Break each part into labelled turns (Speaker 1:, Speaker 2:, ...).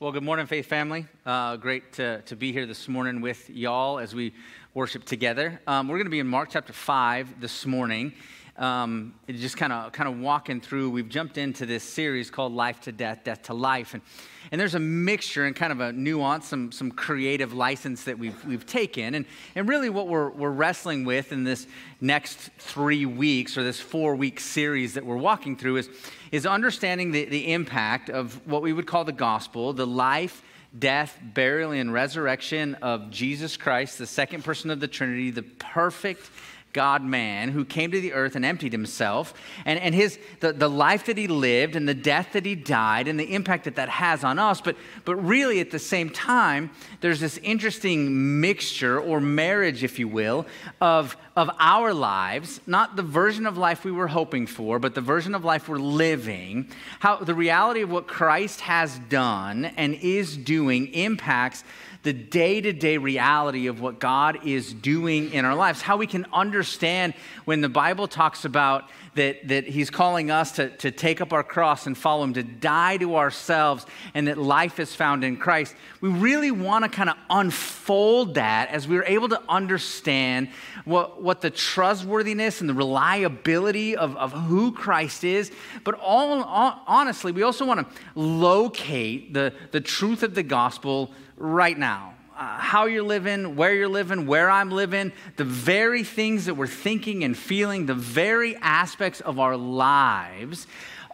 Speaker 1: Well, good morning, Faith Family. Uh, great to, to be here this morning with y'all as we worship together. Um, we're going to be in Mark chapter 5 this morning. Um, just kind of kind of walking through, we've jumped into this series called Life to Death, Death to Life. And, and there's a mixture and kind of a nuance, some, some creative license that we've, we've taken. And, and really, what we're, we're wrestling with in this next three weeks or this four week series that we're walking through is is understanding the, the impact of what we would call the gospel, the life, death, burial, and resurrection of Jesus Christ, the second person of the Trinity, the perfect God man who came to the earth and emptied himself, and, and his, the, the life that he lived and the death that he died and the impact that that has on us. But, but really, at the same time, there's this interesting mixture or marriage, if you will, of, of our lives, not the version of life we were hoping for, but the version of life we're living, how the reality of what Christ has done and is doing impacts the day to day reality of what God is doing in our lives, how we can understand when the Bible talks about that, that He's calling us to, to take up our cross and follow Him, to die to ourselves, and that life is found in Christ. We really want to kind of unfold that as we're able to understand what, what the trustworthiness and the reliability of, of who Christ is. But all, all honestly, we also want to locate the, the truth of the gospel right now. Uh, how you're living, where you're living, where I'm living, the very things that we're thinking and feeling, the very aspects of our lives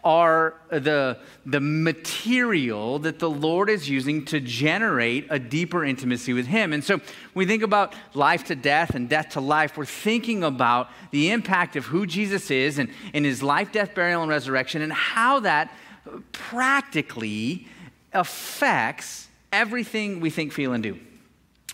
Speaker 1: are the, the material that the Lord is using to generate a deeper intimacy with Him. And so when we think about life to death and death to life, we're thinking about the impact of who Jesus is and, and His life, death, burial, and resurrection, and how that practically affects everything we think, feel, and do.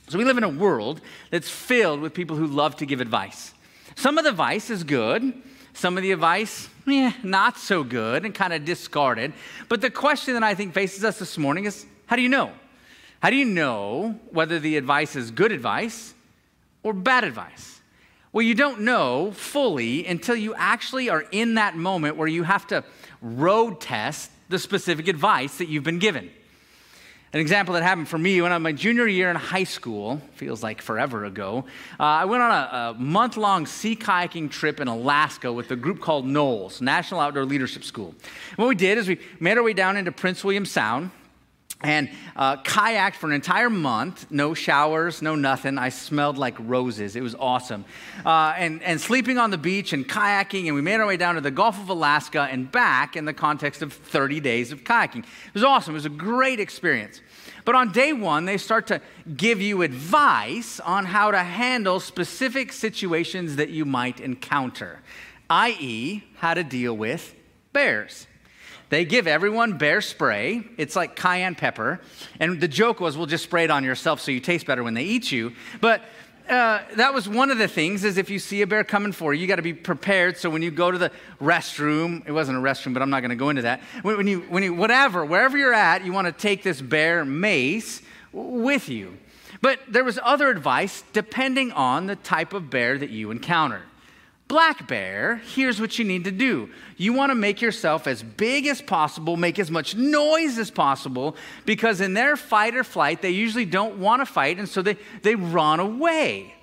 Speaker 1: So we live in a world that's filled with people who love to give advice. Some of the advice is good, some of the advice, eh, not so good and kind of discarded. But the question that I think faces us this morning is how do you know? How do you know whether the advice is good advice or bad advice? Well, you don't know fully until you actually are in that moment where you have to road test the specific advice that you've been given. An example that happened for me when I'm my junior year in high school, feels like forever ago, uh, I went on a, a month long sea kayaking trip in Alaska with a group called NOLS, National Outdoor Leadership School. And what we did is we made our way down into Prince William Sound and uh, kayaked for an entire month. No showers no nothing. I smelled like roses. It was awesome. Uh, and, and sleeping on the beach and kayaking and we made our way down to the gulf of alaska and back in the context of 30 days of kayaking. It was awesome. It was a great experience. But on day one they start to give you advice on how to handle specific situations that you might encounter i.e how to deal with bears they give everyone bear spray. It's like cayenne pepper. And the joke was, we'll just spray it on yourself so you taste better when they eat you. But uh, that was one of the things is if you see a bear coming for you, you got to be prepared. So when you go to the restroom, it wasn't a restroom, but I'm not going to go into that. When, when, you, when you, whatever, wherever you're at, you want to take this bear mace with you. But there was other advice depending on the type of bear that you encountered. Black bear, here's what you need to do. You want to make yourself as big as possible, make as much noise as possible, because in their fight or flight, they usually don't want to fight, and so they, they run away.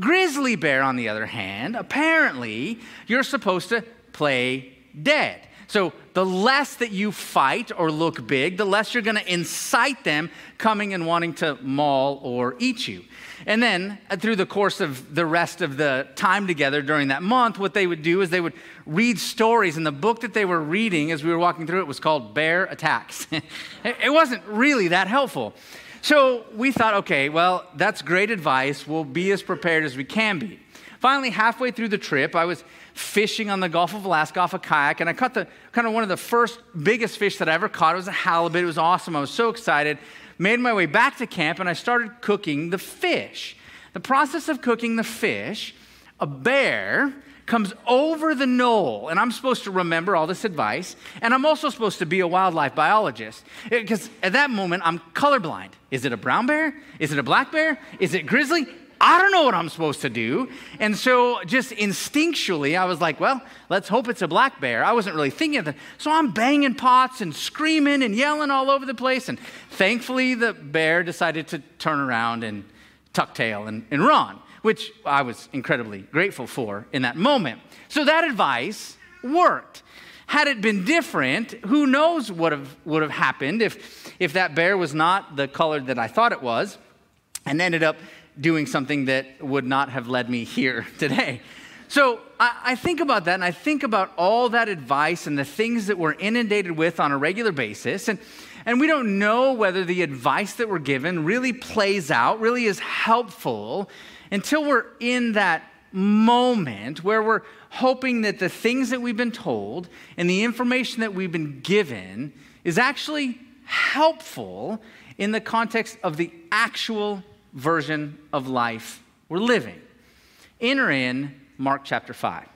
Speaker 1: Grizzly bear, on the other hand, apparently, you're supposed to play dead. So the less that you fight or look big, the less you're going to incite them coming and wanting to maul or eat you. And then, uh, through the course of the rest of the time together during that month, what they would do is they would read stories. And the book that they were reading as we were walking through it was called Bear Attacks. it wasn't really that helpful. So we thought, okay, well, that's great advice. We'll be as prepared as we can be. Finally, halfway through the trip, I was fishing on the Gulf of Alaska off a kayak, and I caught the kind of one of the first biggest fish that I ever caught. It was a halibut. It was awesome. I was so excited made my way back to camp and I started cooking the fish. The process of cooking the fish, a bear comes over the knoll, and I'm supposed to remember all this advice, and I'm also supposed to be a wildlife biologist because at that moment I'm colorblind. Is it a brown bear? Is it a black bear? Is it grizzly? I don't know what I'm supposed to do. And so, just instinctually, I was like, well, let's hope it's a black bear. I wasn't really thinking of that. So, I'm banging pots and screaming and yelling all over the place. And thankfully, the bear decided to turn around and tuck tail and, and run, which I was incredibly grateful for in that moment. So, that advice worked. Had it been different, who knows what would have happened if, if that bear was not the color that I thought it was and ended up doing something that would not have led me here today. So I, I, think about that and I think about all that advice and the things that we're inundated with on a regular basis. And, and we don't know whether the advice that we're given really plays out, really is helpful until we're in that moment where we're hoping that the things that we've been told and the information that we've been given is actually helpful in the context of the actual version of life we're living. Enter in Mark chapter 5.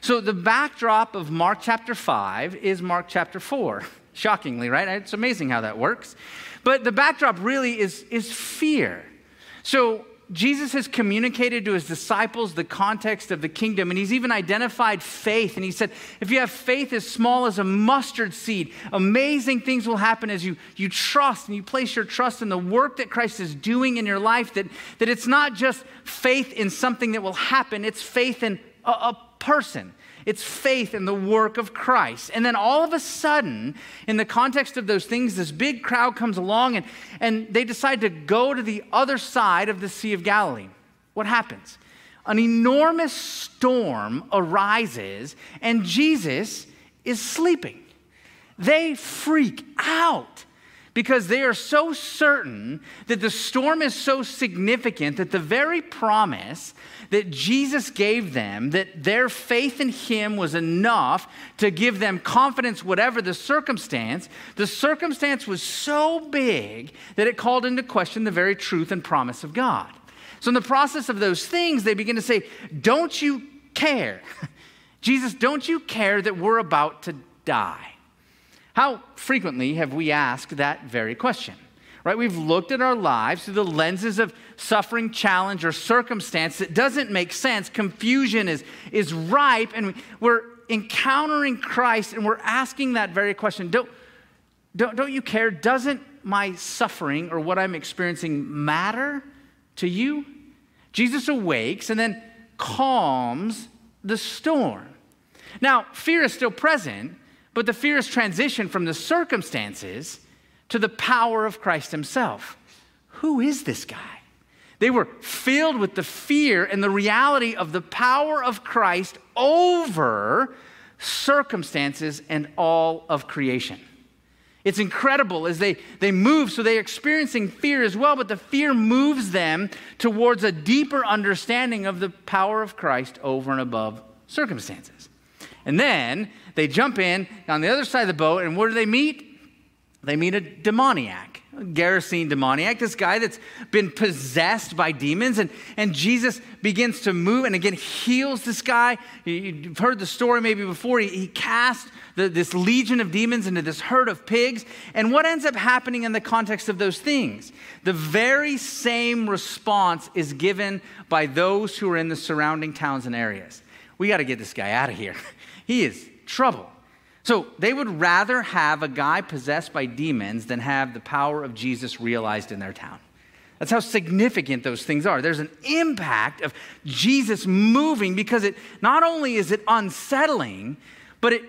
Speaker 1: So, the backdrop of Mark chapter 5 is Mark chapter 4. Shockingly, right? It's amazing how that works. But the backdrop really is, is fear. So, Jesus has communicated to his disciples the context of the kingdom, and he's even identified faith. And he said, If you have faith as small as a mustard seed, amazing things will happen as you, you trust and you place your trust in the work that Christ is doing in your life. That, that it's not just faith in something that will happen, it's faith in a, a person. It's faith in the work of Christ. And then all of a sudden, in the context of those things, this big crowd comes along and, and they decide to go to the other side of the Sea of Galilee. What happens? An enormous storm arises and Jesus is sleeping. They freak out because they are so certain that the storm is so significant that the very promise that Jesus gave them, that their faith in Him was enough to give them confidence, whatever the circumstance, the circumstance was so big that it called into question the very truth and promise of God. So, in the process of those things, they begin to say, Don't you care? Jesus, don't you care that we're about to die? How frequently have we asked that very question? Right? We've looked at our lives through the lenses of suffering, challenge, or circumstance that doesn't make sense. Confusion is, is ripe, and we're encountering Christ and we're asking that very question don't, don't, don't you care? Doesn't my suffering or what I'm experiencing matter to you? Jesus awakes and then calms the storm. Now, fear is still present, but the fear is transitioned from the circumstances to the power of Christ himself. Who is this guy? They were filled with the fear and the reality of the power of Christ over circumstances and all of creation. It's incredible as they, they move, so they're experiencing fear as well, but the fear moves them towards a deeper understanding of the power of Christ over and above circumstances. And then they jump in on the other side of the boat, and where do they meet? They meet a demoniac, a Gerasene demoniac, this guy that's been possessed by demons. And, and Jesus begins to move and again heals this guy. You've heard the story maybe before. He, he cast the, this legion of demons into this herd of pigs. And what ends up happening in the context of those things? The very same response is given by those who are in the surrounding towns and areas. We got to get this guy out of here. He is trouble. So they would rather have a guy possessed by demons than have the power of Jesus realized in their town. That's how significant those things are. There's an impact of Jesus moving because it not only is it unsettling, but it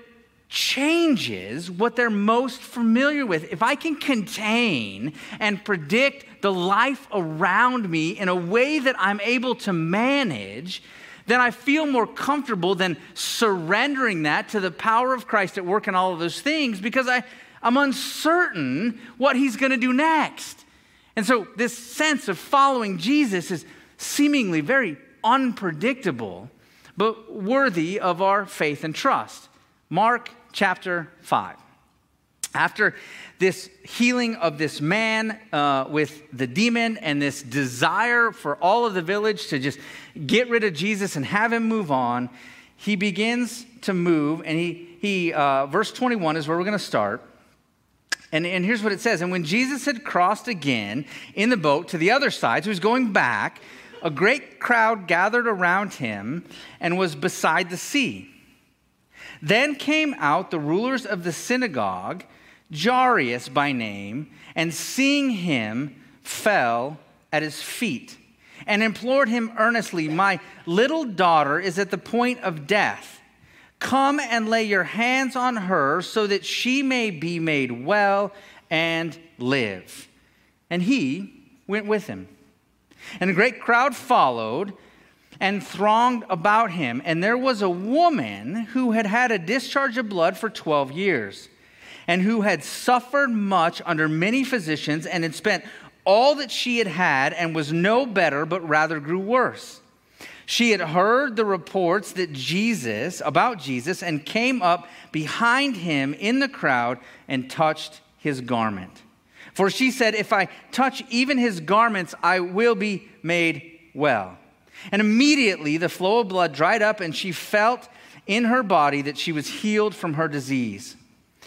Speaker 1: changes what they're most familiar with. If I can contain and predict the life around me in a way that I'm able to manage, then I feel more comfortable than surrendering that to the power of Christ at work in all of those things because I, I'm uncertain what he's going to do next. And so, this sense of following Jesus is seemingly very unpredictable, but worthy of our faith and trust. Mark chapter 5. After this healing of this man uh, with the demon and this desire for all of the village to just get rid of Jesus and have him move on, he begins to move. And he, he uh, verse 21 is where we're going to start. And, and here's what it says And when Jesus had crossed again in the boat to the other side, so he's going back, a great crowd gathered around him and was beside the sea. Then came out the rulers of the synagogue, Jairus by name, and seeing him, fell at his feet and implored him earnestly, My little daughter is at the point of death. Come and lay your hands on her so that she may be made well and live. And he went with him. And a great crowd followed and thronged about him. And there was a woman who had had a discharge of blood for 12 years, and who had suffered much under many physicians, and had spent all that she had had, and was no better, but rather grew worse. She had heard the reports that Jesus, about Jesus, and came up behind him in the crowd and touched his garment. For she said, If I touch even his garments, I will be made well. And immediately the flow of blood dried up, and she felt in her body that she was healed from her disease.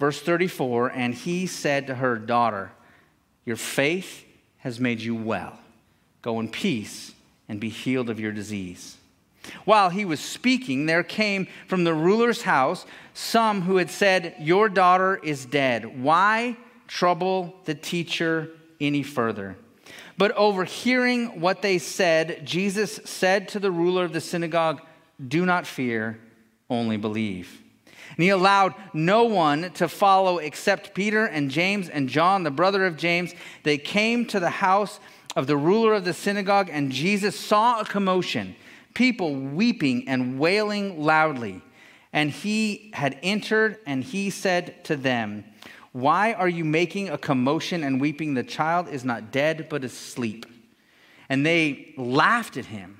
Speaker 1: Verse 34 And he said to her, Daughter, your faith has made you well. Go in peace and be healed of your disease. While he was speaking, there came from the ruler's house some who had said, Your daughter is dead. Why? trouble the teacher any further. But overhearing what they said, Jesus said to the ruler of the synagogue, Do not fear, only believe. And he allowed no one to follow except Peter and James and John, the brother of James. They came to the house of the ruler of the synagogue, and Jesus saw a commotion, people weeping and wailing loudly. And he had entered, and he said to them, why are you making a commotion and weeping? The child is not dead, but asleep. And they laughed at him.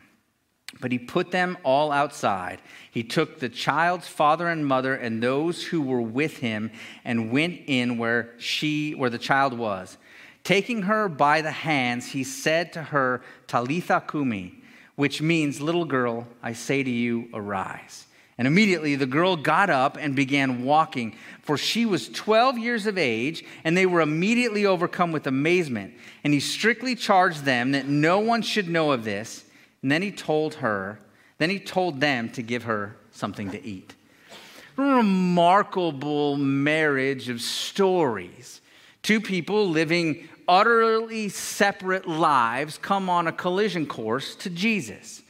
Speaker 1: But he put them all outside. He took the child's father and mother and those who were with him and went in where she where the child was. Taking her by the hands, he said to her, Talitha cumi, which means, little girl, I say to you, arise. And immediately the girl got up and began walking, for she was 12 years of age, and they were immediately overcome with amazement. And he strictly charged them that no one should know of this. And then he told her, then he told them to give her something to eat. Remarkable marriage of stories. Two people living utterly separate lives come on a collision course to Jesus.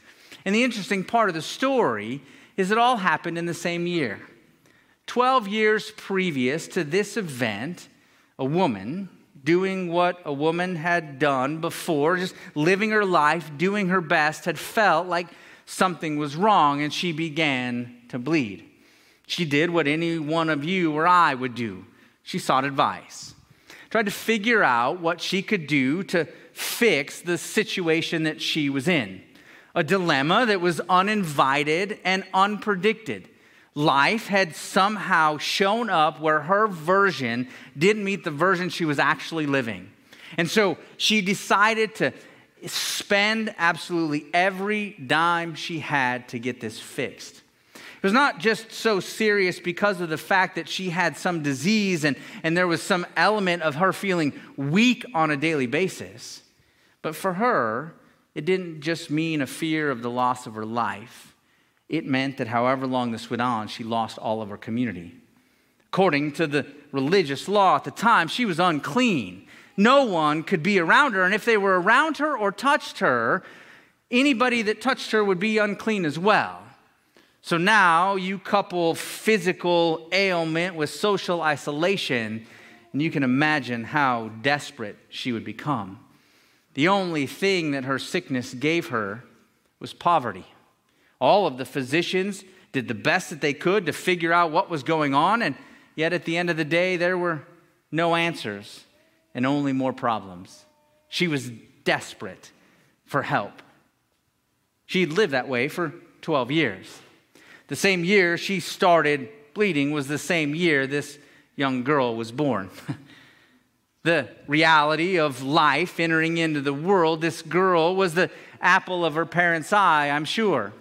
Speaker 1: And the interesting part of the story is it all happened in the same year. 12 years previous to this event, a woman doing what a woman had done before, just living her life, doing her best, had felt like something was wrong and she began to bleed. She did what any one of you or I would do she sought advice, tried to figure out what she could do to fix the situation that she was in a dilemma that was uninvited and unpredicted. Life had somehow shown up where her version didn't meet the version she was actually living. And so she decided to spend absolutely every dime she had to get this fixed. It was not just so serious because of the fact that she had some disease and, and there was some element of her feeling weak on a daily basis. But for her, it didn't just mean a fear of the loss of her life. It meant that however long this went on, she lost all of her community. According to the religious law at the time, she was unclean. No one could be around her, and if they were around her or touched her, anybody that touched her would be unclean as well. So now you couple physical ailment with social isolation, and you can imagine how desperate she would become. The only thing that her sickness gave her was poverty. All of the physicians did the best that they could to figure out what was going on, and yet at the end of the day, there were no answers and only more problems. She was desperate for help. She'd lived that way for 12 years. The same year she started bleeding was the same year this young girl was born. the reality of life entering into the world, this girl was the apple of her parents' eye, I'm sure.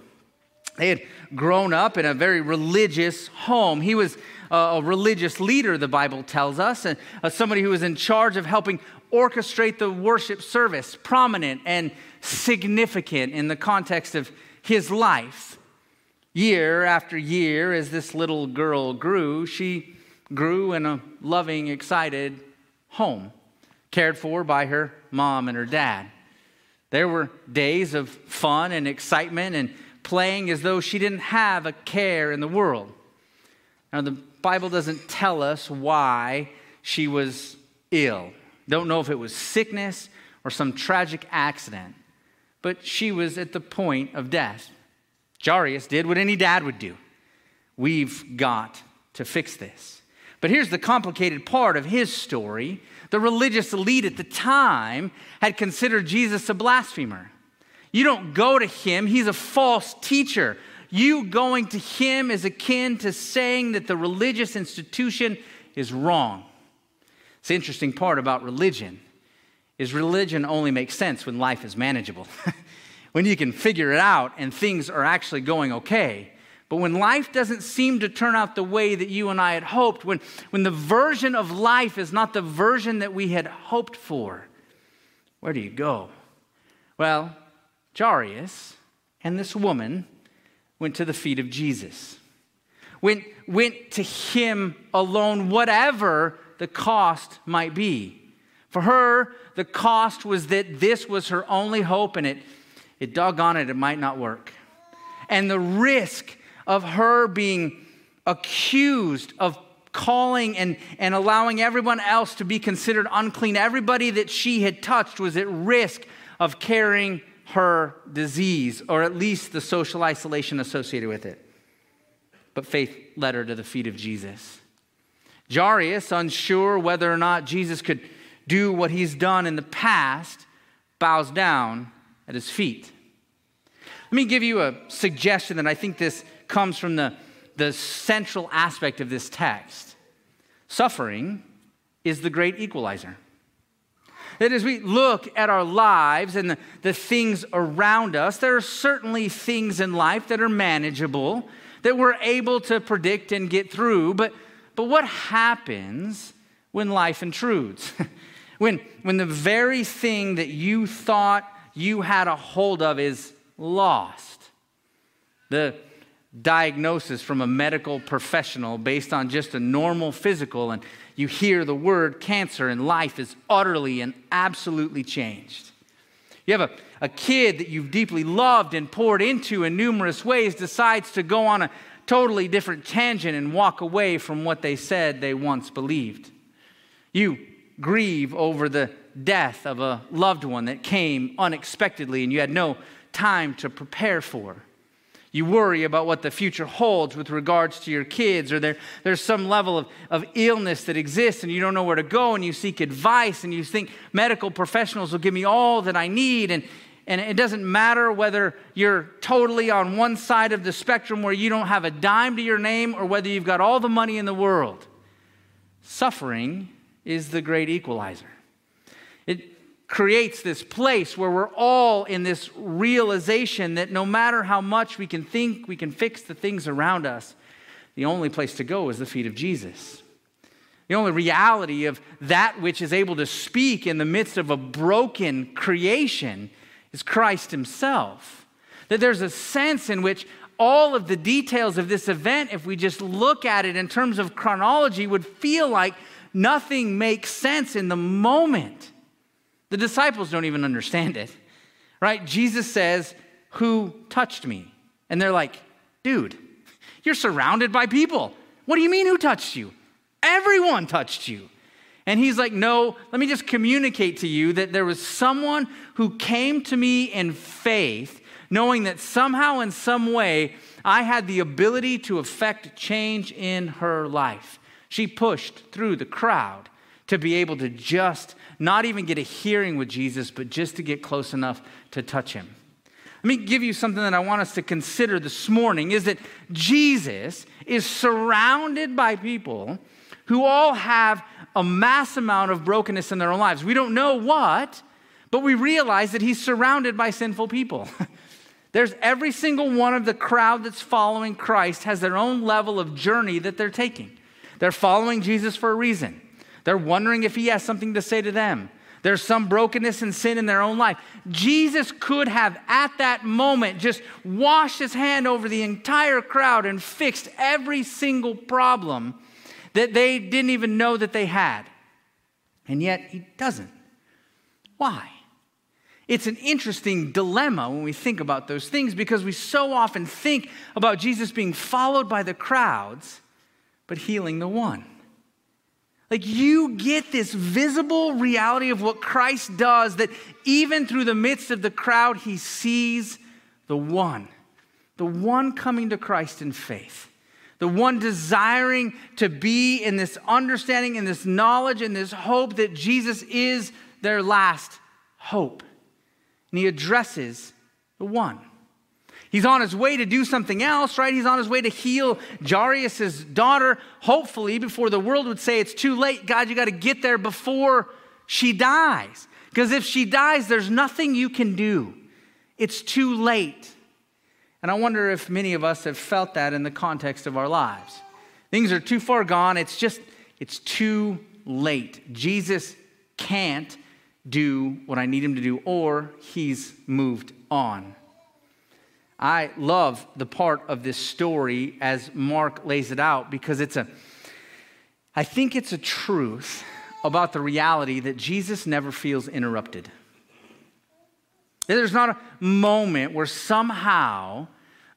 Speaker 1: They had grown up in a very religious home. He was a religious leader, the Bible tells us, and uh, somebody who was in charge of helping orchestrate the worship service, prominent and significant in the context of his life. Year after year, as this little girl grew, she grew in a loving, excited home, cared for by her mom and her dad. There were days of fun and excitement and playing as though she didn't have a care in the world. Now, the Bible doesn't tell us why she was ill. Don't know if it was sickness or some tragic accident, but she was at the point of death. Jairus did what any dad would do. We've got to fix this. But here's the complicated part of his story. The religious elite at the time had considered Jesus a blasphemer. You don't go to him, he's a false teacher. You going to him is akin to saying that the religious institution is wrong. It's the interesting part about religion is religion only makes sense when life is manageable. when you can figure it out and things are actually going okay. But when life doesn't seem to turn out the way that you and I had hoped, when, when the version of life is not the version that we had hoped for, where do you go? Well, Jairus and this woman went to the feet of Jesus, went, went to him alone, whatever the cost might be. For her, the cost was that this was her only hope, and it it doggone it, it might not work. And the risk of her being accused of calling and, and allowing everyone else to be considered unclean, everybody that she had touched was at risk of carrying her disease, or at least the social isolation associated with it. But faith led her to the feet of Jesus. Jairus, unsure whether or not Jesus could do what he's done in the past, bows down at his feet. Let me give you a suggestion that I think this comes from the, the central aspect of this text. Suffering is the great equalizer. That as we look at our lives and the, the things around us, there are certainly things in life that are manageable, that we're able to predict and get through. But, but what happens when life intrudes? when, when the very thing that you thought you had a hold of is lost. The diagnosis from a medical professional based on just a normal physical, and you hear the word cancer, and life is utterly and absolutely changed. You have a, a kid that you've deeply loved and poured into in numerous ways decides to go on a totally different tangent and walk away from what they said they once believed. You grieve over the death of a loved one that came unexpectedly and you had no time to prepare for. You worry about what the future holds with regards to your kids, or there, there's some level of, of illness that exists and you don't know where to go, and you seek advice and you think medical professionals will give me all that I need. And, and it doesn't matter whether you're totally on one side of the spectrum where you don't have a dime to your name or whether you've got all the money in the world. Suffering is the great equalizer. Creates this place where we're all in this realization that no matter how much we can think, we can fix the things around us, the only place to go is the feet of Jesus. The only reality of that which is able to speak in the midst of a broken creation is Christ Himself. That there's a sense in which all of the details of this event, if we just look at it in terms of chronology, would feel like nothing makes sense in the moment. The disciples don't even understand it, right? Jesus says, Who touched me? And they're like, Dude, you're surrounded by people. What do you mean, who touched you? Everyone touched you. And he's like, No, let me just communicate to you that there was someone who came to me in faith, knowing that somehow, in some way, I had the ability to affect change in her life. She pushed through the crowd to be able to just not even get a hearing with Jesus, but just to get close enough to touch him. Let me give you something that I want us to consider this morning is that Jesus is surrounded by people who all have a mass amount of brokenness in their own lives. We don't know what, but we realize that he's surrounded by sinful people. There's every single one of the crowd that's following Christ has their own level of journey that they're taking. They're following Jesus for a reason. They're wondering if he has something to say to them. There's some brokenness and sin in their own life. Jesus could have, at that moment, just washed his hand over the entire crowd and fixed every single problem that they didn't even know that they had. And yet, he doesn't. Why? It's an interesting dilemma when we think about those things because we so often think about Jesus being followed by the crowds, but healing the one. Like you get this visible reality of what Christ does that even through the midst of the crowd, he sees the one, the one coming to Christ in faith, the one desiring to be in this understanding, in this knowledge, in this hope that Jesus is their last hope. And he addresses the one. He's on his way to do something else, right? He's on his way to heal Jairus' daughter, hopefully, before the world would say it's too late. God, you got to get there before she dies. Because if she dies, there's nothing you can do. It's too late. And I wonder if many of us have felt that in the context of our lives. Things are too far gone. It's just, it's too late. Jesus can't do what I need him to do, or he's moved on. I love the part of this story as Mark lays it out because it's a, I think it's a truth about the reality that Jesus never feels interrupted. There's not a moment where somehow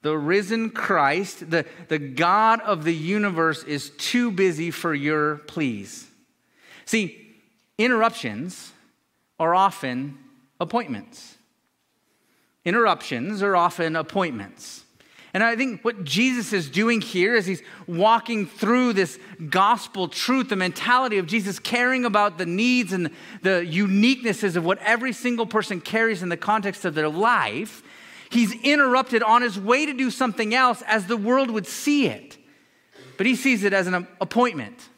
Speaker 1: the risen Christ, the, the God of the universe, is too busy for your pleas. See, interruptions are often appointments. Interruptions are often appointments. And I think what Jesus is doing here is he's walking through this gospel truth, the mentality of Jesus caring about the needs and the uniquenesses of what every single person carries in the context of their life. He's interrupted on his way to do something else as the world would see it. But he sees it as an appointment,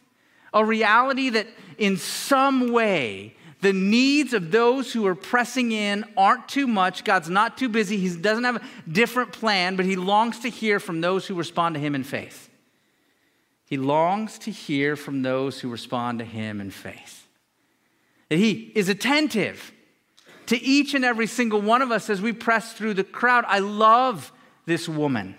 Speaker 1: a reality that in some way the needs of those who are pressing in aren't too much. God's not too busy. He doesn't have a different plan, but He longs to hear from those who respond to Him in faith. He longs to hear from those who respond to Him in faith. That He is attentive to each and every single one of us as we press through the crowd. I love this woman.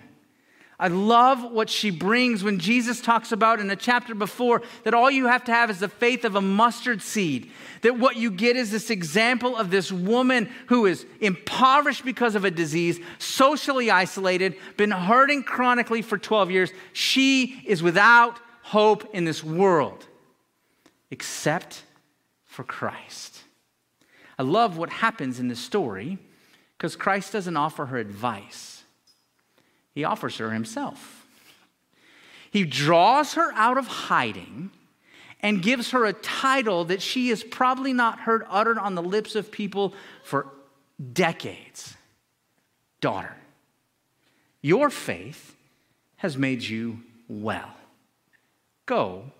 Speaker 1: I love what she brings when Jesus talks about in a chapter before that all you have to have is the faith of a mustard seed. That what you get is this example of this woman who is impoverished because of a disease, socially isolated, been hurting chronically for 12 years. She is without hope in this world except for Christ. I love what happens in this story because Christ doesn't offer her advice. He offers her himself. He draws her out of hiding and gives her a title that she has probably not heard uttered on the lips of people for decades Daughter, your faith has made you well. Go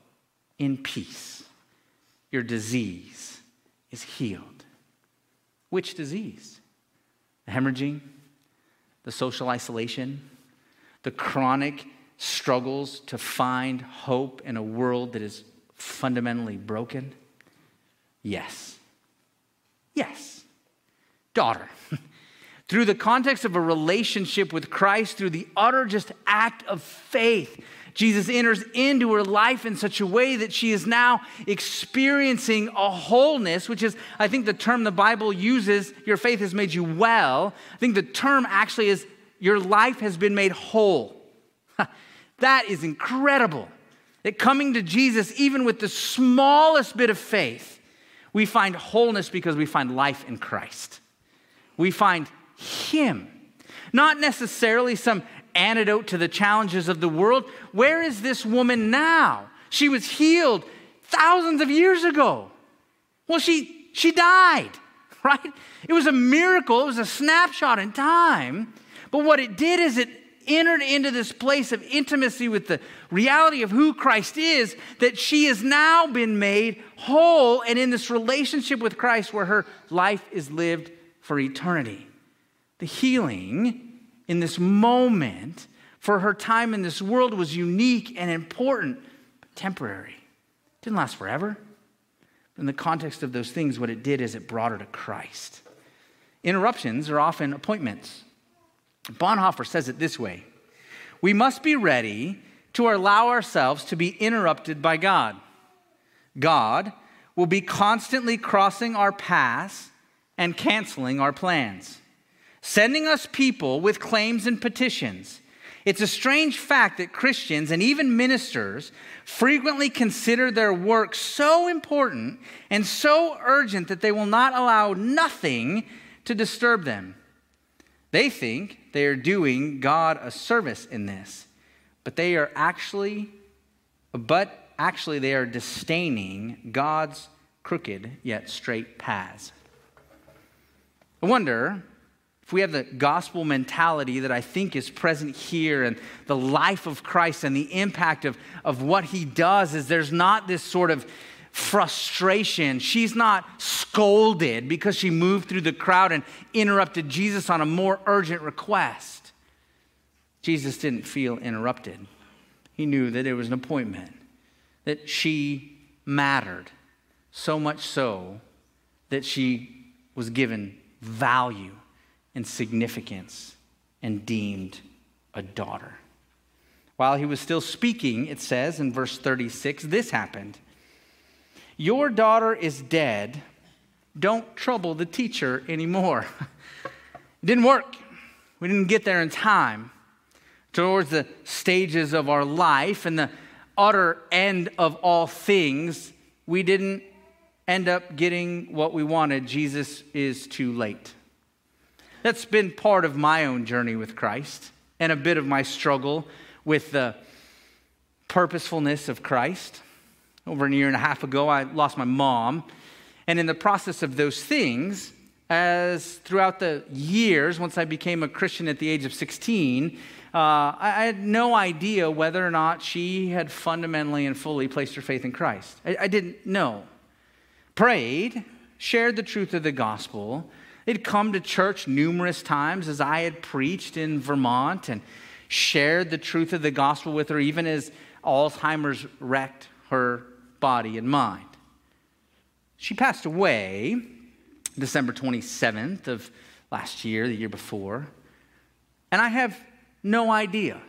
Speaker 1: in peace. Your disease is healed. Which disease? The hemorrhaging? The social isolation? The chronic struggles to find hope in a world that is fundamentally broken? Yes. Yes. Daughter. through the context of a relationship with Christ, through the utter just act of faith, Jesus enters into her life in such a way that she is now experiencing a wholeness, which is, I think, the term the Bible uses, your faith has made you well. I think the term actually is your life has been made whole. that is incredible. That coming to Jesus, even with the smallest bit of faith, we find wholeness because we find life in Christ. We find Him. Not necessarily some antidote to the challenges of the world. Where is this woman now? She was healed thousands of years ago. Well, she, she died, right? It was a miracle, it was a snapshot in time. But what it did is it entered into this place of intimacy with the reality of who Christ is, that she has now been made whole and in this relationship with Christ where her life is lived for eternity. The healing in this moment for her time in this world was unique and important, but temporary. It didn't last forever. In the context of those things, what it did is it brought her to Christ. Interruptions are often appointments. Bonhoeffer says it this way We must be ready to allow ourselves to be interrupted by God. God will be constantly crossing our paths and canceling our plans, sending us people with claims and petitions. It's a strange fact that Christians and even ministers frequently consider their work so important and so urgent that they will not allow nothing to disturb them. They think they are doing God a service in this, but they are actually, but actually they are disdaining God's crooked yet straight paths. I wonder if we have the gospel mentality that I think is present here and the life of Christ and the impact of, of what he does is there's not this sort of frustration. She's not scolded because she moved through the crowd and interrupted Jesus on a more urgent request. Jesus didn't feel interrupted. He knew that it was an appointment, that she mattered, so much so that she was given value and significance and deemed a daughter. While he was still speaking, it says in verse 36, this happened. Your daughter is dead. Don't trouble the teacher anymore. it didn't work. We didn't get there in time. Towards the stages of our life and the utter end of all things, we didn't end up getting what we wanted. Jesus is too late. That's been part of my own journey with Christ and a bit of my struggle with the purposefulness of Christ. Over a year and a half ago, I lost my mom. And in the process of those things, as throughout the years, once I became a Christian at the age of 16, uh, I, had no idea whether or not she had fundamentally and fully placed her faith in Christ. I, I didn't know. Prayed, shared the truth of the gospel. They'd come to church numerous times as I had preached in Vermont and shared the truth of the gospel with her, even as Alzheimer's wrecked her body and mind. She passed away December 27th of last year, the year before, and I have no idea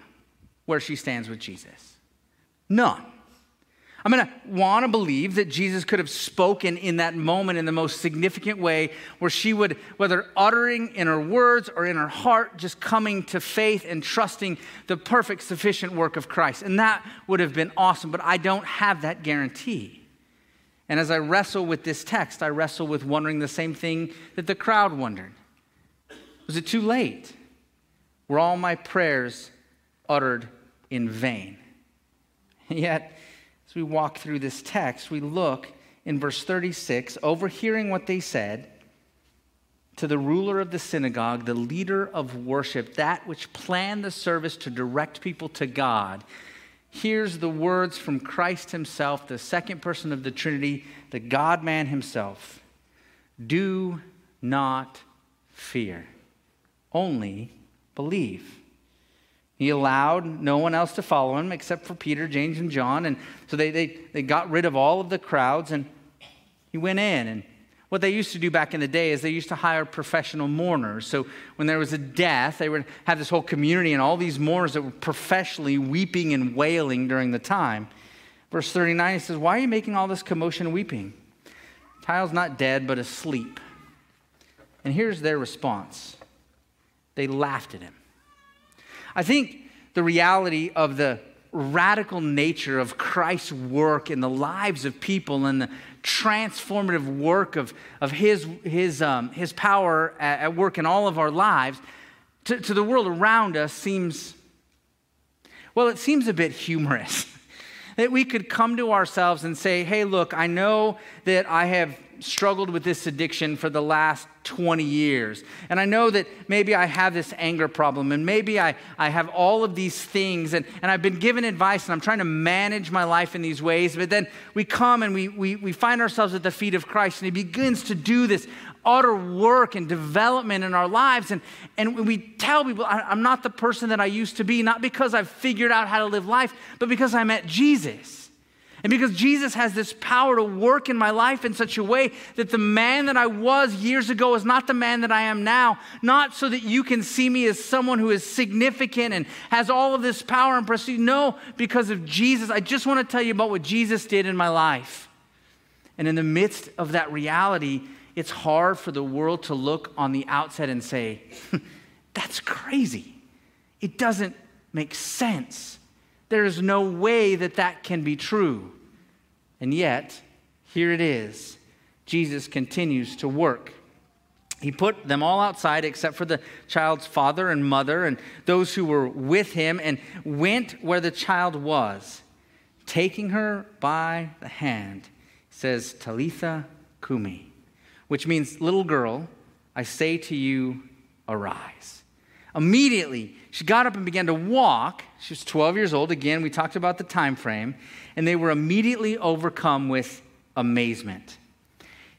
Speaker 1: where she stands with Jesus. None. I'm going to want to believe that Jesus could have spoken in that moment in the most significant way, where she would, whether uttering in her words or in her heart, just coming to faith and trusting the perfect, sufficient work of Christ. And that would have been awesome, but I don't have that guarantee. And as I wrestle with this text, I wrestle with wondering the same thing that the crowd wondered Was it too late? Were all my prayers uttered in vain? Yet, we walk through this text, we look in verse 36, overhearing what they said to the ruler of the synagogue, the leader of worship, that which planned the service to direct people to God. Here's the words from Christ Himself, the second person of the Trinity, the God man Himself Do not fear, only believe. He allowed no one else to follow him except for Peter, James, and John. And so they, they, they got rid of all of the crowds and he went in. And what they used to do back in the day is they used to hire professional mourners. So when there was a death, they would have this whole community and all these mourners that were professionally weeping and wailing during the time. Verse 39, he says, Why are you making all this commotion and weeping? Child's not dead, but asleep. And here's their response they laughed at him. I think the reality of the radical nature of Christ's work in the lives of people and the transformative work of, of his, his, um, his power at, at, work in all of our lives to, to the world around us seems, well, it seems a bit humorous. that we could come to ourselves and say, hey, look, I know that I have struggled with this addiction for the last 20 years. And I know that maybe I have this anger problem and maybe I, I have all of these things and, and I've been given advice and I'm trying to manage my life in these ways. But then we come and we, we, we find ourselves at the feet of Christ and He begins to do this utter work and development in our lives. And, and we tell people, I'm not the person that I used to be, not because I've figured out how to live life, but because I met Jesus. And because Jesus has this power to work in my life in such a way that the man that I was years ago is not the man that I am now, not so that you can see me as someone who is significant and has all of this power and prestige. No, because of Jesus. I just want to tell you about what Jesus did in my life. And in the midst of that reality, it's hard for the world to look on the outside and say, that's crazy. It doesn't make sense. There is no way that that can be true. And yet, here it is. Jesus continues to work. He put them all outside except for the child's father and mother and those who were with him and went where the child was. Taking her by the hand, he says, Talitha Kumi, which means, little girl, I say to you, arise. Immediately, she got up and began to walk. She was 12 years old. Again, we talked about the time frame. And they were immediately overcome with amazement.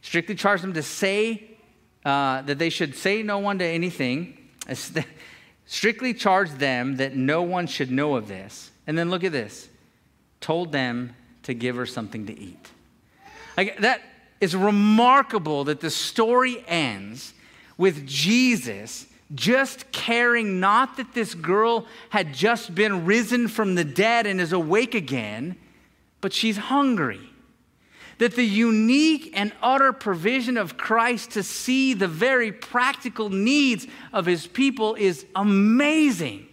Speaker 1: Strictly charged them to say uh, that they should say no one to anything. Strictly charged them that no one should know of this. And then look at this told them to give her something to eat. Like, that is remarkable that the story ends with Jesus just caring not that this girl had just been risen from the dead and is awake again, but she's hungry. That the unique and utter provision of Christ to see the very practical needs of his people is amazing.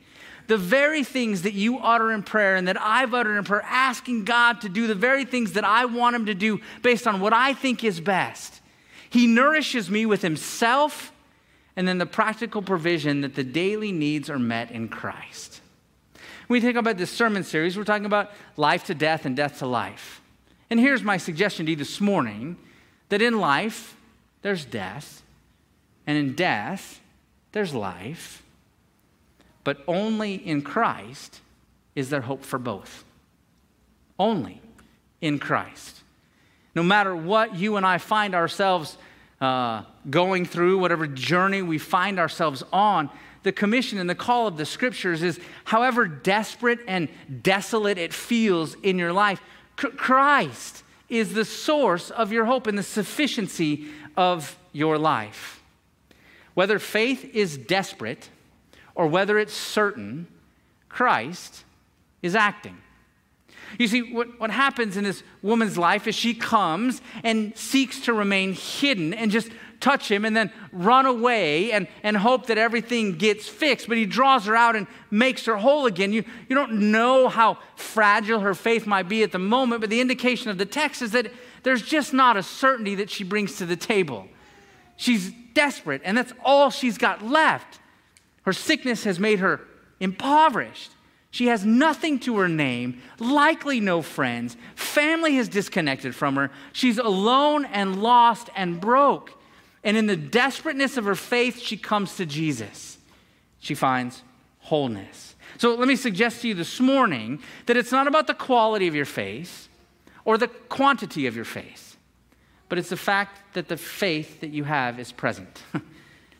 Speaker 1: The very things that you utter in prayer and that I've uttered in prayer, asking God to do the very things that I want him to do based on what I think is best. He nourishes me with himself and then the practical provision that the daily needs are met in Christ. When we think about this sermon series, we're talking about life to death and death to life. And here's my suggestion to you this morning that in life, there's death, and in death, there's life, but only in Christ is there hope for both. Only in Christ. No matter what you and I find ourselves uh, going through, whatever journey we find ourselves on, the commission and the call of the scriptures is however desperate and desolate it feels in your life, Christ is the source of your hope and the sufficiency of your life. Whether faith is desperate or whether it's certain, Christ is acting. You see, what, what happens in this woman's life is she comes and seeks to remain hidden and just touch him and then run away and, and hope that everything gets fixed. But he draws her out and makes her whole again. You, you don't know how fragile her faith might be at the moment, but the indication of the text is that there's just not a certainty that she brings to the table. She's desperate, and that's all she's got left. Her sickness has made her impoverished. She has nothing to her name, likely no friends. Family has disconnected from her. She's alone and lost and broke. And in the desperateness of her faith, she comes to Jesus. She finds wholeness. So let me suggest to you this morning that it's not about the quality of your faith or the quantity of your faith, but it's the fact that the faith that you have is present.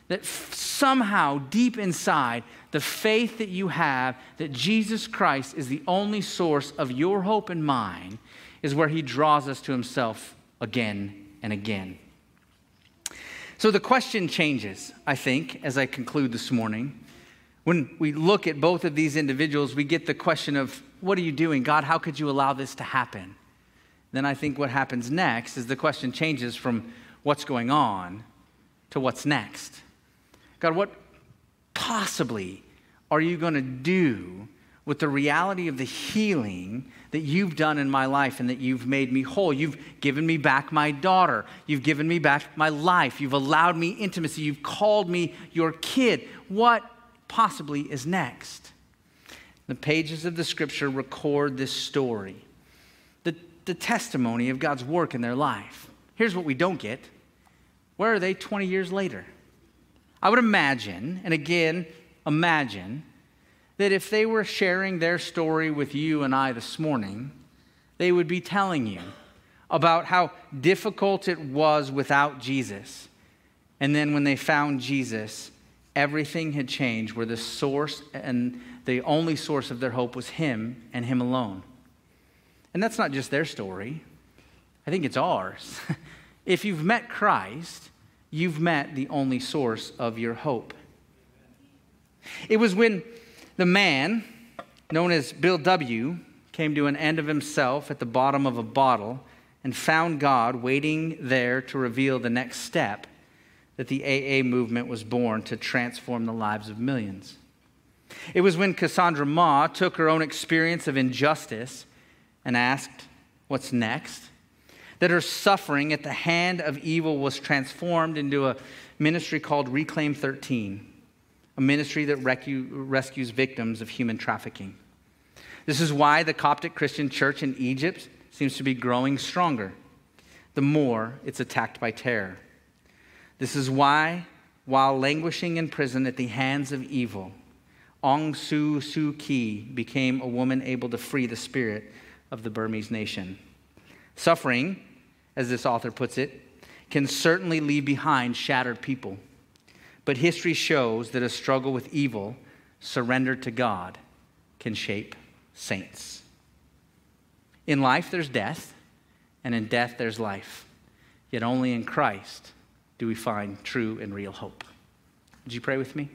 Speaker 1: that somehow deep inside, the faith that you have that Jesus Christ is the only source of your hope and mine is where he draws us to himself again and again. So the question changes, I think, as I conclude this morning. When we look at both of these individuals, we get the question of, What are you doing? God, how could you allow this to happen? Then I think what happens next is the question changes from what's going on to what's next. God, what possibly are you going to do with the reality of the healing that you've done in my life and that you've made me whole? You've given me back my daughter. You've given me back my life. You've allowed me intimacy. You've called me your kid. What possibly is next? The pages of the scripture record this story, the, the testimony of God's work in their life. here's what we don't get where are they 20 years later? I would imagine, and again, imagine, that if they were sharing their story with you and I this morning, they would be telling you about how difficult it was without Jesus. And then when they found Jesus, everything had changed, where the source and the only source of their hope was Him and Him alone. And that's not just their story, I think it's ours. if you've met Christ, you've met the only source of your hope. It was when the man, known as Bill W., came to an end of himself at the bottom of a bottle and found God waiting there to reveal the next step that the AA movement was born to transform the lives of millions. It was when Cassandra Ma took her own experience of injustice and asked, What's next? That her suffering at the hand of evil was transformed into a ministry called Reclaim 13, a ministry that recu- rescues victims of human trafficking. This is why the Coptic Christian church in Egypt seems to be growing stronger the more it's attacked by terror. This is why, while languishing in prison at the hands of evil, Aung San Suu Kyi became a woman able to free the spirit of the Burmese nation. Suffering, as this author puts it, can certainly leave behind shattered people. But history shows that a struggle with evil, surrendered to God, can shape saints. In life, there's death, and in death, there's life. Yet only in Christ do we find true and real hope. Would you pray with me?